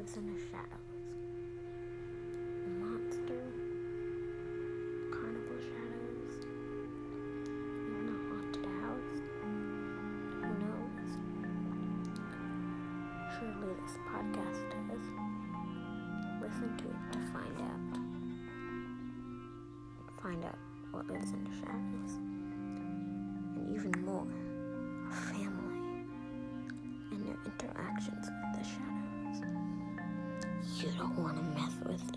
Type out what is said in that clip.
lives in the shadows. Monster, carnival shadows, even a haunted house. Who knows? Surely this podcast does. Listen to it to find out. Find out what lives in the shadows. And even more, a family and their interactions. You don't want to mess with.